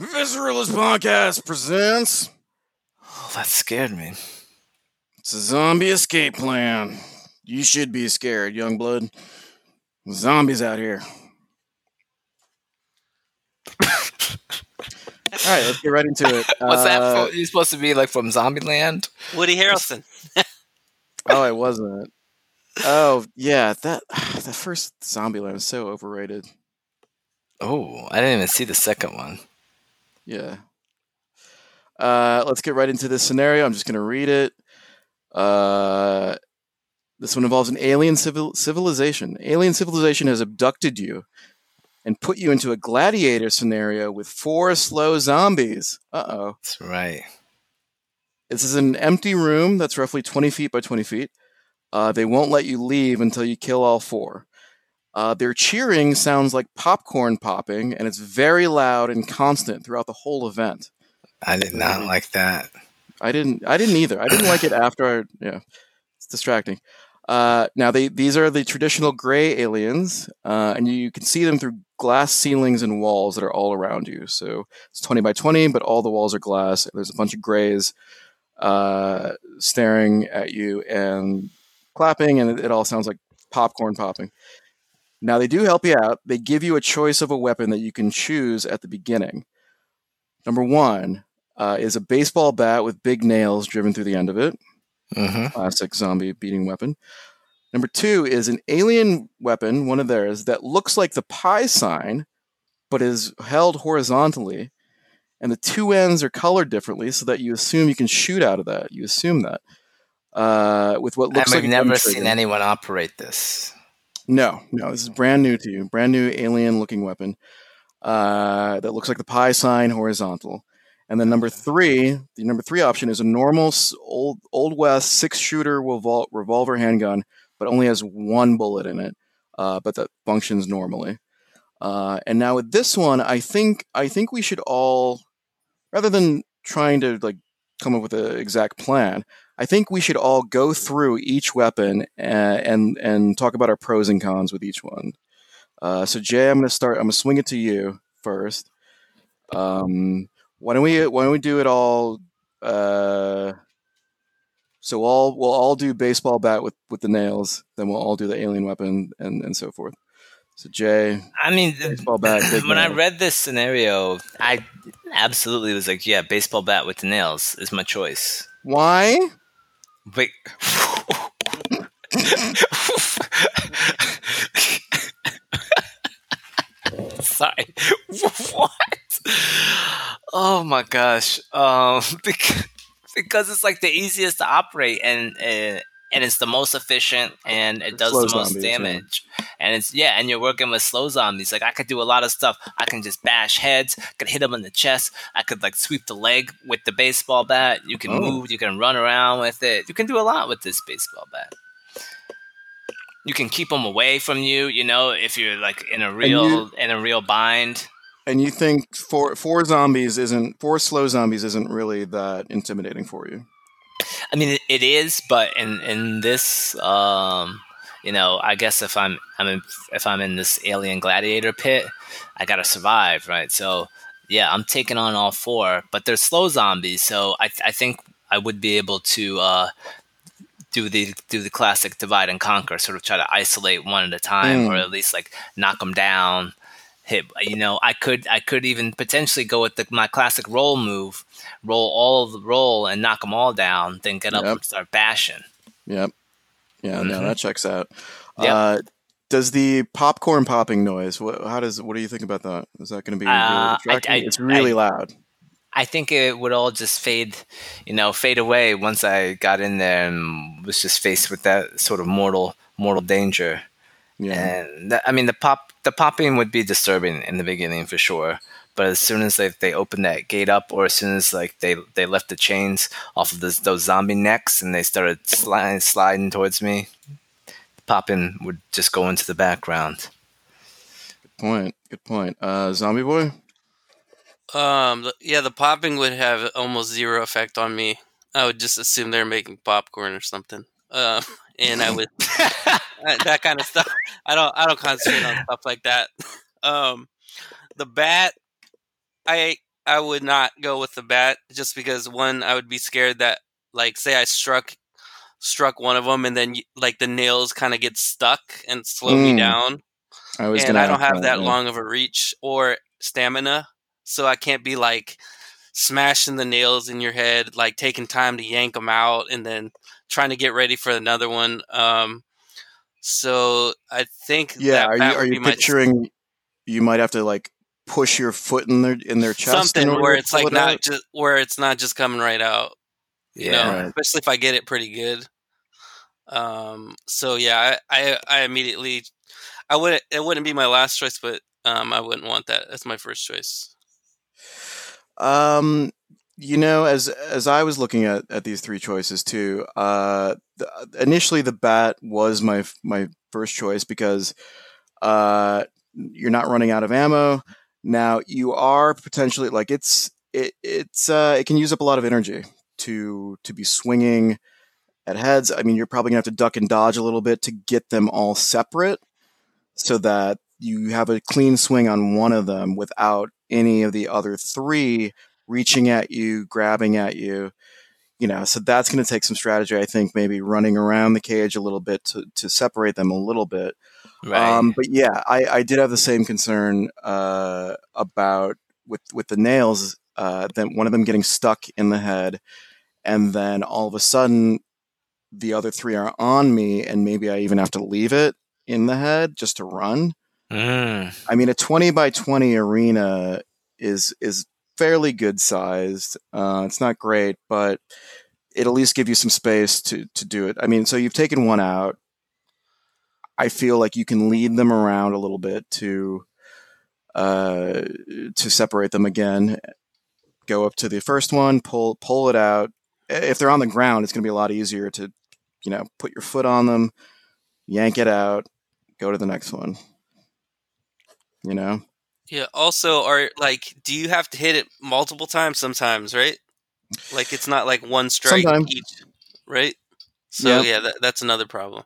Visceralist Podcast presents. Oh, that scared me. It's a zombie escape plan. You should be scared, young blood. Zombies out here. All right, let's get right into it. What's Uh, that? For? You supposed to be like from Zombieland? Woody Harrelson. Oh, it wasn't. Oh, yeah, that that first Zombieland was so overrated. Oh, I didn't even see the second one. Yeah. Uh, let's get right into this scenario. I'm just going to read it. Uh, this one involves an alien civil- civilization. Alien civilization has abducted you and put you into a gladiator scenario with four slow zombies. Uh oh. That's right. This is an empty room that's roughly 20 feet by 20 feet. Uh, they won't let you leave until you kill all four. Uh, their cheering sounds like popcorn popping, and it's very loud and constant throughout the whole event. I did not like that. I didn't. I didn't either. I didn't like it after. I, yeah, it's distracting. Uh, now they these are the traditional gray aliens, uh, and you can see them through glass ceilings and walls that are all around you. So it's twenty by twenty, but all the walls are glass. There's a bunch of grays uh, staring at you and clapping, and it, it all sounds like popcorn popping. Now they do help you out. They give you a choice of a weapon that you can choose at the beginning. Number one uh, is a baseball bat with big nails driven through the end of it hmm classic zombie beating weapon. Number two is an alien weapon, one of theirs, that looks like the pi sign, but is held horizontally, and the two ends are colored differently, so that you assume you can shoot out of that. You assume that uh, with what looks I've like a never seen anyone operate this. No, no, this is brand new to you. Brand new alien-looking weapon uh, that looks like the pi sign, horizontal. And then number three, the number three option is a normal old old west six shooter revol- revolver handgun, but only has one bullet in it, uh, but that functions normally. Uh, and now with this one, I think I think we should all, rather than trying to like come up with an exact plan, I think we should all go through each weapon and and, and talk about our pros and cons with each one. Uh, so Jay, I'm going to start. I'm going to swing it to you first. Um, why don't we Why don't we do it all? Uh, so all we'll all do baseball bat with with the nails. Then we'll all do the alien weapon and and so forth. So Jay, I mean, Baseball bat, when I read this scenario, I absolutely was like, yeah, baseball bat with the nails is my choice. why? Wait. Sorry. what? Oh my gosh. Um, because, because it's like the easiest to operate and uh, and it's the most efficient oh, and it does Slow the most zombies, yeah. damage. And it's yeah, and you're working with slow zombies. Like I could do a lot of stuff. I can just bash heads. I could hit them in the chest. I could like sweep the leg with the baseball bat. You can Oh. move. You can run around with it. You can do a lot with this baseball bat. You can keep them away from you. You know, if you're like in a real you- in a real bind. And you think four four zombies isn't four slow zombies isn't really that intimidating for you? I mean, it, is, but in in this, um, you know, I guess if I'm I'm in, if I'm in this alien gladiator pit, I gotta survive, right? So yeah, I'm taking on all four, but they're slow zombies, so I I think I would be able to uh, do the do the classic divide and conquer, sort of try to isolate one at a time, Mm. or at least like knock them down. Hit, you know, I could I could even potentially go with the, my classic roll move, roll all of the roll and knock them all down, then get up Yep. and start bashing. Yep. Yeah, no, Mhm. that checks out. Yep. Uh, does the popcorn popping noise? What, how does? What do you think about that? Is that going to be Uh, really I- I- it's really I- loud. I think it would all just fade, you know, fade away once I got in there and was just faced with that sort of mortal, mortal danger. Yeah. And that, I mean, the pop, the popping would be disturbing in the beginning for sure. But as soon as they, they opened that gate up, or as soon as like they, they left the chains off of this, those zombie necks and they started sliding sliding towards me, popping would just go into the background. Good point. Good point. Uh, Zombie boy. Um, yeah, the popping would have almost zero effect on me. I would just assume they're making popcorn or something. Um, and I would uh, that kind of stuff. I don't I don't concentrate on stuff like that. Um, the bat, I I would not go with the bat just because one, I would be scared that like say I struck struck one of them and then like the nails kind of get stuck and slow mm. me down. I was and I don't have that, that long of a reach or stamina, so I can't be like smashing the nails in your head, like taking time to yank them out and then trying to get ready for another one. Um, so I think yeah. are you are you picturing my... you might have to like push your foot in their in their chest something where it's like it not out? just where it's not just coming right out. You yeah, know, right. especially if I get it pretty good. Um. So yeah, I I, I immediately I wouldn't. it wouldn't be my last choice, but um I wouldn't want that as my first choice. Um, you know, as as I was looking at, at these three choices too, uh, the, initially the bat was my my first choice because uh, you're not running out of ammo. Now you are potentially like it's it it's uh, it can use up a lot of energy to to be swinging at heads. I mean, you're probably gonna have to duck and dodge a little bit to get them all separate, so that you have a clean swing on one of them without any of the other three reaching at you, grabbing at you. You know, so that's going to take some strategy. I think maybe running around the cage a little bit to, to separate them a little bit. Right. Um, but yeah, I, I did have the same concern uh, about with with the nails. Uh, then one of them getting stuck in the head, and then all of a sudden, the other three are on me, and maybe I even have to leave it in the head just to run. Mm. I mean, a twenty by twenty arena is is fairly good sized. Uh, it's not great, but it at least give you some space to to do it. I mean, so you've taken one out. I feel like you can lead them around a little bit to uh, to separate them again. Go up to the first one, pull pull it out. If they're on the ground, it's going to be a lot easier to, you know, put your foot on them, yank it out, go to the next one. You know. Yeah. Also, are like, do you have to hit it multiple times? Sometimes, right? Like it's not like one strike Sometimes. each, right? So yeah, yeah that, that's another problem.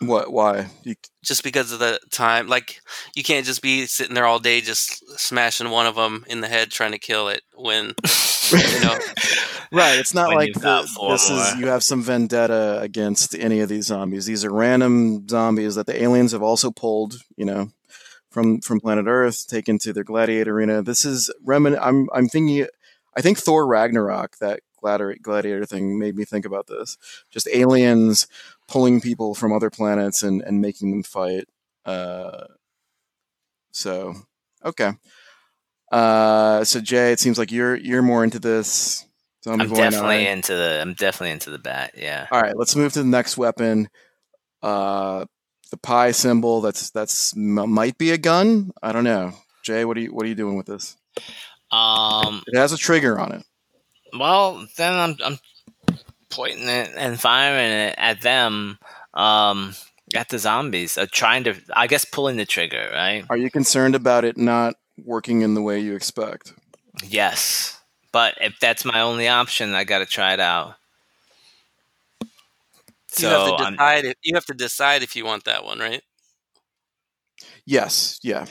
What? Why? You... Just because of the time. Like you can't just be sitting there all day just smashing one of them in the head trying to kill it when you know. right. It's not like the, this is you have some vendetta against any of these zombies. These are random zombies that the aliens have also pulled. You know, from from planet Earth taken to their gladiator arena. This is remin. I'm I'm thinking. I think Thor Ragnarok that gladiator gladiator thing made me think about this. Just aliens pulling people from other planets and and making them fight. Uh, so okay. Uh, so Jay, it seems like you're you're more into this. I'm definitely into the. I'm definitely into the bat. Yeah. All right, let's move to the next weapon. Uh, the pi symbol. That's that's might be a gun. I don't know. Jay, what are you what are you doing with this? Um, it has a trigger on it. Well, then I'm I'm pointing it and firing it at them. Um, at the zombies, uh, trying to, I guess, pulling the trigger. Right? Are you concerned about it not working in the way you expect? Yes, but if that's my only option, I got to try it out. So you have to decide. If, you have to decide if you want that one, right? Yes. Yeah.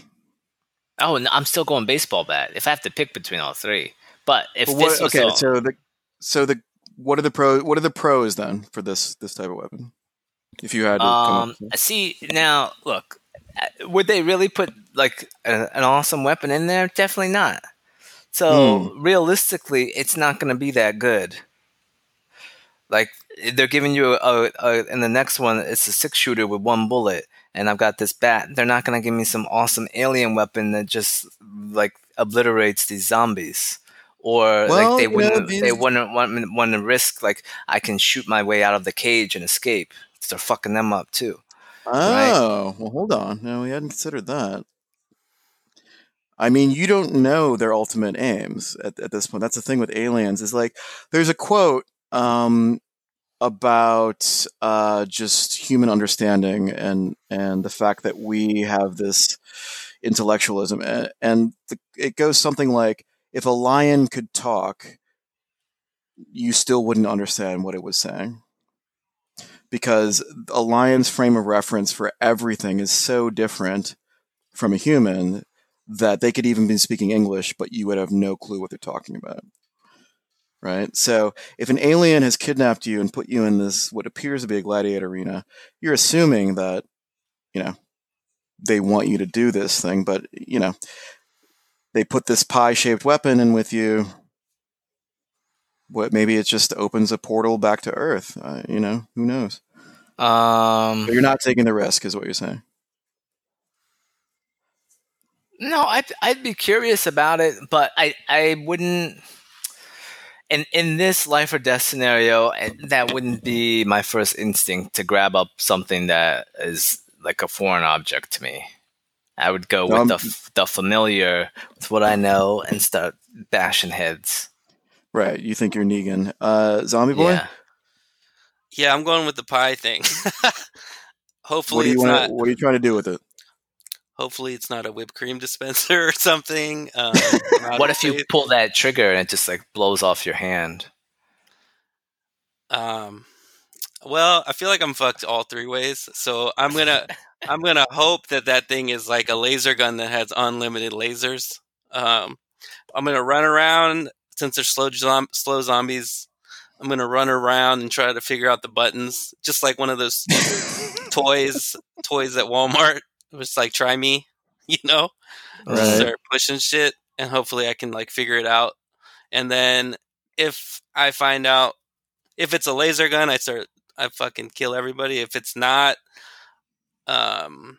Oh, and I'm still going baseball bat. If I have to pick between all three, but if well, what, okay, all, so the so the what are the pros? What are the pros then for this this type of weapon? If you had to um, see now, look, uh, would they really put like a, an awesome weapon in there? Definitely not. So mm. realistically, it's not going to be that good. Like they're giving you a, a, a in the next one, it's a six shooter with one bullet, and I've got this bat. They're not gonna give me some awesome alien weapon that just like obliterates these zombies. Or well, like they wouldn't they wouldn't want, want to risk like I can shoot my way out of the cage and escape. They're fucking them up too. Oh, right? well, hold on. No, we hadn't considered that. I mean, you don't know their ultimate aims at, at this point. That's the thing with aliens is like, there's a quote um, about uh, just human understanding and and the fact that we have this intellectualism, and the, it goes something like, "If a lion could talk, you still wouldn't understand what it was saying." Because a lion's frame of reference for everything is so different from a human that they could even be speaking English, but you would have no clue what they're talking about. Right? So if an alien has kidnapped you and put you in this, what appears to be a gladiator arena, you're assuming that, you know, they want you to do this thing, but, you know, they put this pie shaped weapon in with you. What maybe it just opens a portal back to Earth. Uh, you know, who knows? Um, But you're not taking the risk, is what you're saying. No, I'd I'd be curious about it, but I I wouldn't. In in this life or death scenario, eh, that wouldn't be my first instinct to grab up something that is like a foreign object to me. I would go No, with the the familiar, with what I know, and start bashing heads. Right. You think you're Negan. Uh, Zombie Boy? Yeah. Yeah, I'm going with the pie thing. What hopefully do you it's want? not. What are you trying to do with it? Hopefully it's not a whipped cream dispenser or something. Um, What if you pull that trigger and it just like blows off your hand? Um, well, I feel like I'm fucked all three ways, so I'm gonna I'm gonna hope that that thing is like a laser gun that has unlimited lasers. Um, I'm gonna run around since they're slow zom- slow zombies. I'm gonna run around and try to figure out the buttons, just like one of those toys toys at Walmart. It's like try me, you know. Right. Start pushing shit, and hopefully I can like figure it out. And then if I find out if it's a laser gun, I start I fucking kill everybody. If it's not, um,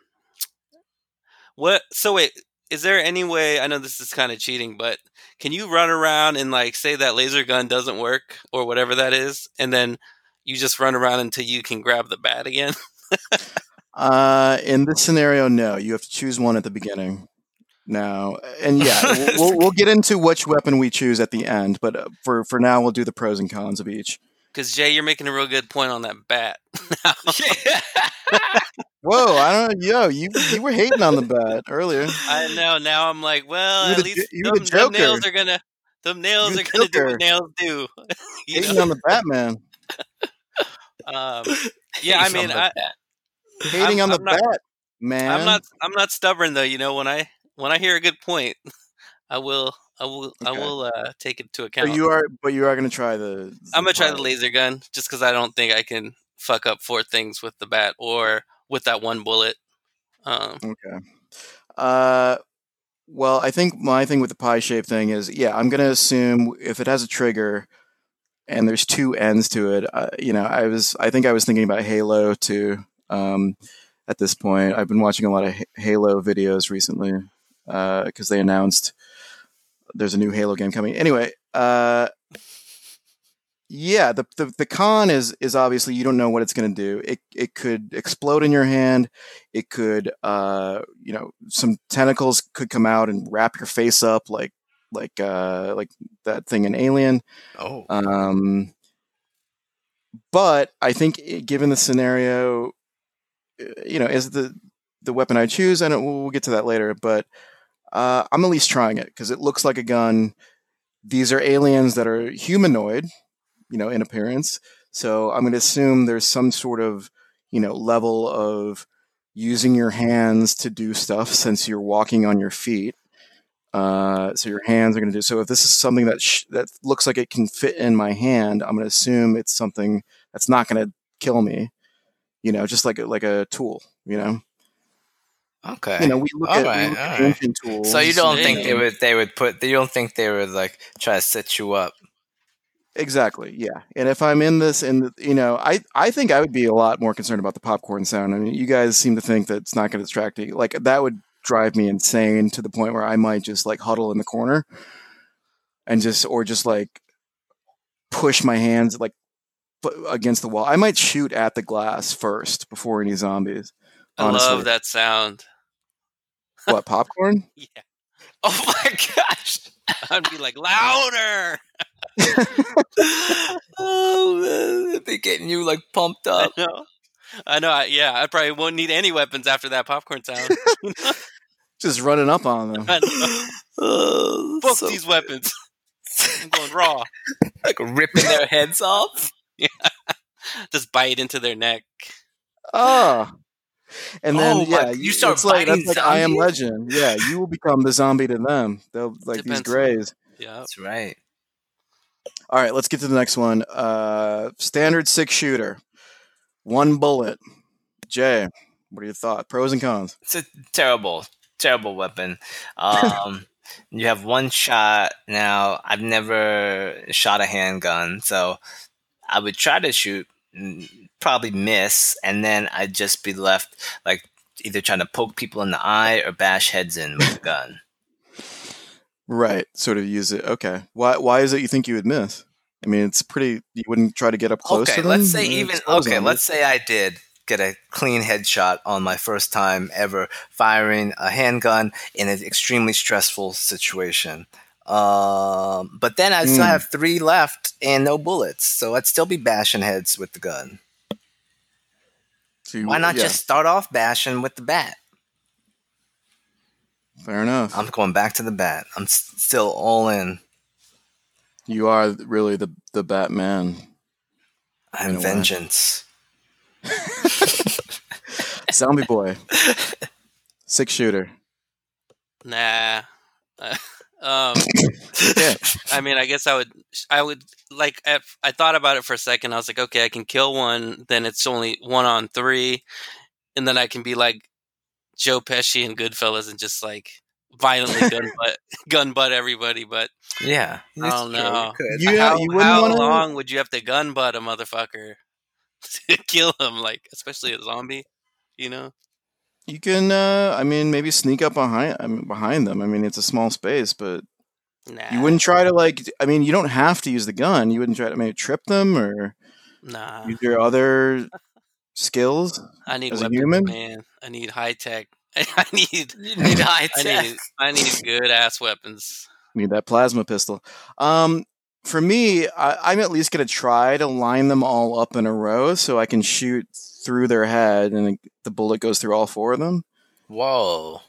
what? So wait, is there any way? I know this is kind of cheating, but can you run around and like say that laser gun doesn't work or whatever that is, and then you just run around until you can grab the bat again? Uh, in this scenario, no. You have to choose one at the beginning. Now, and yeah, we'll, we'll, get into which weapon we choose at the end. But uh, for for now, we'll do the pros and cons of each. Because Jay, you're making a real good point on that bat. Whoa! I don't know. Yo, you you were hating on the bat earlier. I know. Now I'm like, well, You're at the least the them, them nails are gonna, them nails You're are gonna do what nails do. Hating know? on the Batman. Um, yeah, I mean, I. Hating I'm- on the I'm not- bat, man. I'm not, I'm not stubborn though. You know, when I, when I hear a good point, I will, I will, I will uh, take it So account. you are, but you are going to try the. I'm gonna try the laser gun just because I don't think I can fuck up four things with the bat or with that one bullet. Um, Okay. Uh, well, I think my thing with the pie shape thing is, yeah, I'm gonna assume if it has a trigger and there's two ends to it, uh, you know, I was, I think I was thinking about Halo too. Um, at this point, I've been watching a lot of Halo videos recently because they announced there's a new Halo game coming. Anyway, uh, yeah, the, the the con is is obviously you don't know what it's going to do. It it could explode in your hand. It could, uh, you know, some tentacles could come out and wrap your face up like like uh, like that thing in Alien. Oh, Um, but I think given the scenario, uh, you know, is the the weapon I choose, and we'll get to that later. But uh, I'm at least trying it because it looks like a gun. These are aliens that are humanoid, you know, in appearance. So I'm going to assume there's some sort of, you know, level of using your hands to do stuff since you're walking on your feet. Uh, so your hands are going to do. So if this is something that sh- that looks like it can fit in my hand, I'm going to assume it's something that's not going to kill me. You know, just like a, like a tool. You know, okay. you know, we look All at, we look at all right. ancient tools. so you don't Yeah. think they would they would put you don't think they would like try to set you up? Exactly. Yeah. And if I'm in this, and you know, I I think I would be a lot more concerned about the popcorn sound. I mean, you guys seem to think that it's not going to distract you. Like that would drive me insane to the point where I might just like huddle in the corner and just or just like push my hands like fu- against the wall. I might shoot at the glass first before any zombies. I love that sound. What popcorn? Yeah, Oh my gosh! I'd be like louder. oh man, they'd be getting you like pumped up. I up. know. I know. I, yeah, I probably won't need any weapons after that popcorn sound. just running up on them. I. Oh, Fuck so- these weapons. I'm going raw. like ripping their heads off. Just bite into their neck. Oh, and then Oh, yeah, like, you start it's like, that's like I am? Legend. Yeah, you will become the zombie to them. They'll like these grays. Yeah. That's right. All right, let's get to the next one. Uh, standard six shooter, one bullet. Jay, what are your thoughts? Pros and cons. It's a terrible, terrible weapon. Um, you have one shot. Now, I've never shot a handgun, so I would try to shoot, probably miss, and then I'd just be left like either trying to poke people in the eye or bash heads in with a gun. Right, sort of use it. Okay, why? Why is it you think you would miss? I mean, it's pretty. You wouldn't try to get up close okay, let's say even okay, let's say I did get a clean headshot on my first time ever firing a handgun in an extremely stressful situation. Um, but then I still Hmm. have three left and no bullets, so I'd still be bashing heads with the gun. So you- Why not yeah, just start off bashing with the bat? Fair enough. I'm going back to the bat. I'm s- still all in. you are really the the Batman. In a I'm vengeance. Zombie boy. Six shooter. Nah. um, Yeah. I mean, I guess I would, I would like. At, I thought about it for a second. I was like, okay, I can kill one. Then it's only one on three, and then I can be like Joe Pesci and Goodfellas and just like violently gun butt, gun butt everybody. But Yeah. I don't know. You, how, you how want to. long would you have to gun butt a motherfucker to kill him? Like, especially a zombie, you know? You can. Uh, I mean, maybe sneak up behind. I mean, behind them. I mean, it's a small space, but Nah, you wouldn't try to like. I mean, you don't have to use the gun. You wouldn't try to maybe trip them or Nah, use your other skills. I need as a weapons, human? man. I need high tech. I need need high I tech. need I need good ass weapons. Need that plasma pistol. Um, for me, I, I'm at least gonna try to line them all up in a row so I can shoot through their head and the bullet goes through all four of them. Whoa.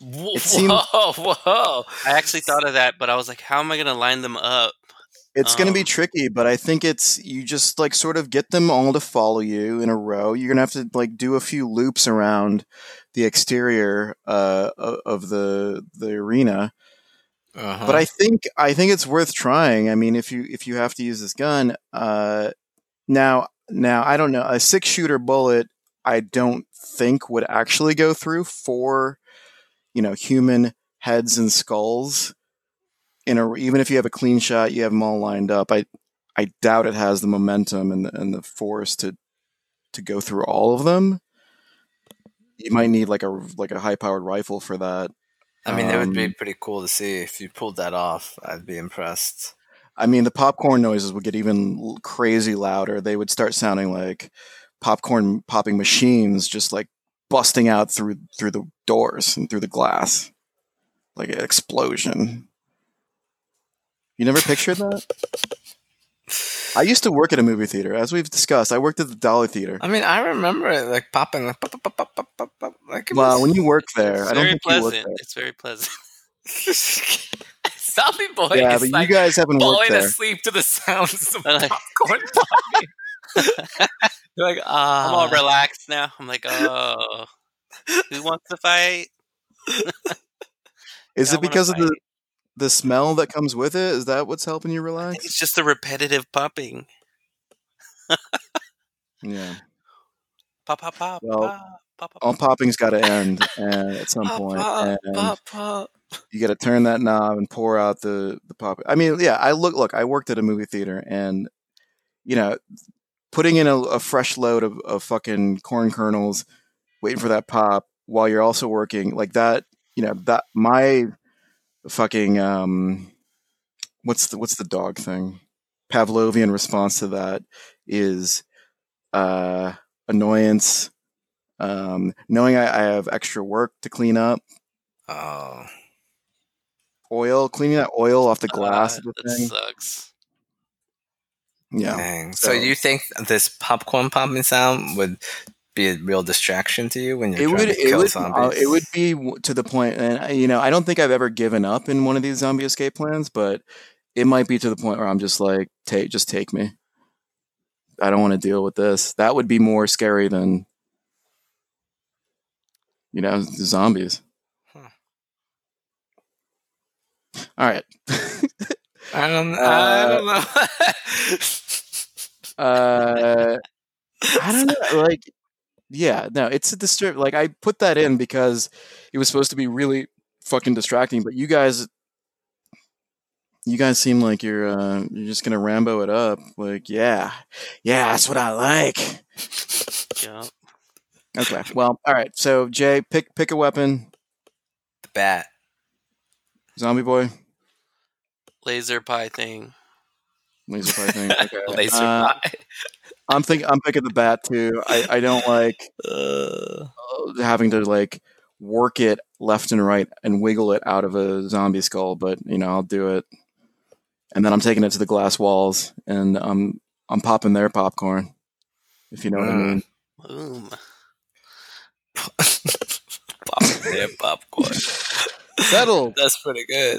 Whoa, It seemed- whoa, whoa. I actually thought of that, but I was like, how am I gonna line them up? It's going to be Um, tricky, but I think it's you just like sort of get them all to follow you in a row. You're going to have to like do a few loops around the exterior uh, of the the arena. Uh-huh. But I think I think it's worth trying. I mean, if you if you have to use this gun, uh, now now I don't know a six shooter bullet. I don't think would actually go through four, you know, human heads and skulls. In a even if you have a clean shot, you have them all lined up. I I doubt it has the momentum and the, and the force to to go through all of them. You might need like a like a high powered rifle for that. I mean, that would be um, pretty cool to see if you pulled that off. I'd be impressed. I mean, the popcorn noises would get even crazy louder. They would start sounding like popcorn popping machines, just like busting out through through the doors and through the glass, like an explosion. You never pictured that? I used to work at a movie theater, as we've discussed. I worked at the Dollar Theater. I mean, I remember it like popping, like, pop, pop, pop, pop, pop, pop, like it Well, was- when you worked there, It's I don't very think you worked pleasant. there. It's very pleasant. Zombie boy Yeah, is but like you guys haven't worked falling there. asleep to the sounds of popcorn popping. You're like, ah, I'm all relaxed now. I'm like, oh, who wants to fight? Is it because of the fight. the smell that comes with it? Is that what's helping you I think relax? it's just the repetitive pumping. Yeah. Pop, pop, pop, Well, pop, pop, pop. all popping's got to end uh, at some pop, point, pop, and pop, pop. you got to turn that knob and pour out the the pop. I mean, yeah, I look look. I worked at a movie theater, and you know, putting in a, a fresh load of, of fucking corn kernels, waiting for that pop while you're also working like that. You know that my fucking um, what's the what's the dog thing? Pavlovian response to that is uh, annoyance. Um, knowing I, I have extra work to clean up, Oh, oil, cleaning that oil off the glass Uh, that thing. sucks. Yeah. dang. So, So- you think this popcorn popping sound would be a real distraction to you when you're It trying would, to it kill would, uh, it would be to the point, and uh, you know, I don't think I've ever given up in one of these zombie escape plans, but it might be to the point where I'm just like, take, just take me. I don't want to deal with this. That would be more scary than you know, zombies. Huh. All right. I don't. I don't know. uh, I don't know. Like, yeah, no, it's a disturb. Like, I put that in because it was supposed to be really fucking distracting. But you guys, you guys seem like you're uh, you're just gonna Rambo it up. Like, yeah, yeah, that's what I like. Yeah. Okay, well, all right. So Jay, pick pick a weapon. the bat. Zombie boy, Laser pie thing. laser pie thing. Okay, Laser Uh, pie. I'm thinking. I'm picking the bat too. I, I don't like Uh, having to like work it left and right and wiggle it out of a zombie skull, but you know I'll do it. And then I'm taking it to the glass walls and I'm I'm popping their popcorn, if you know what I Mm. mean. Boom. pop their popcorn. Settled. That's pretty good.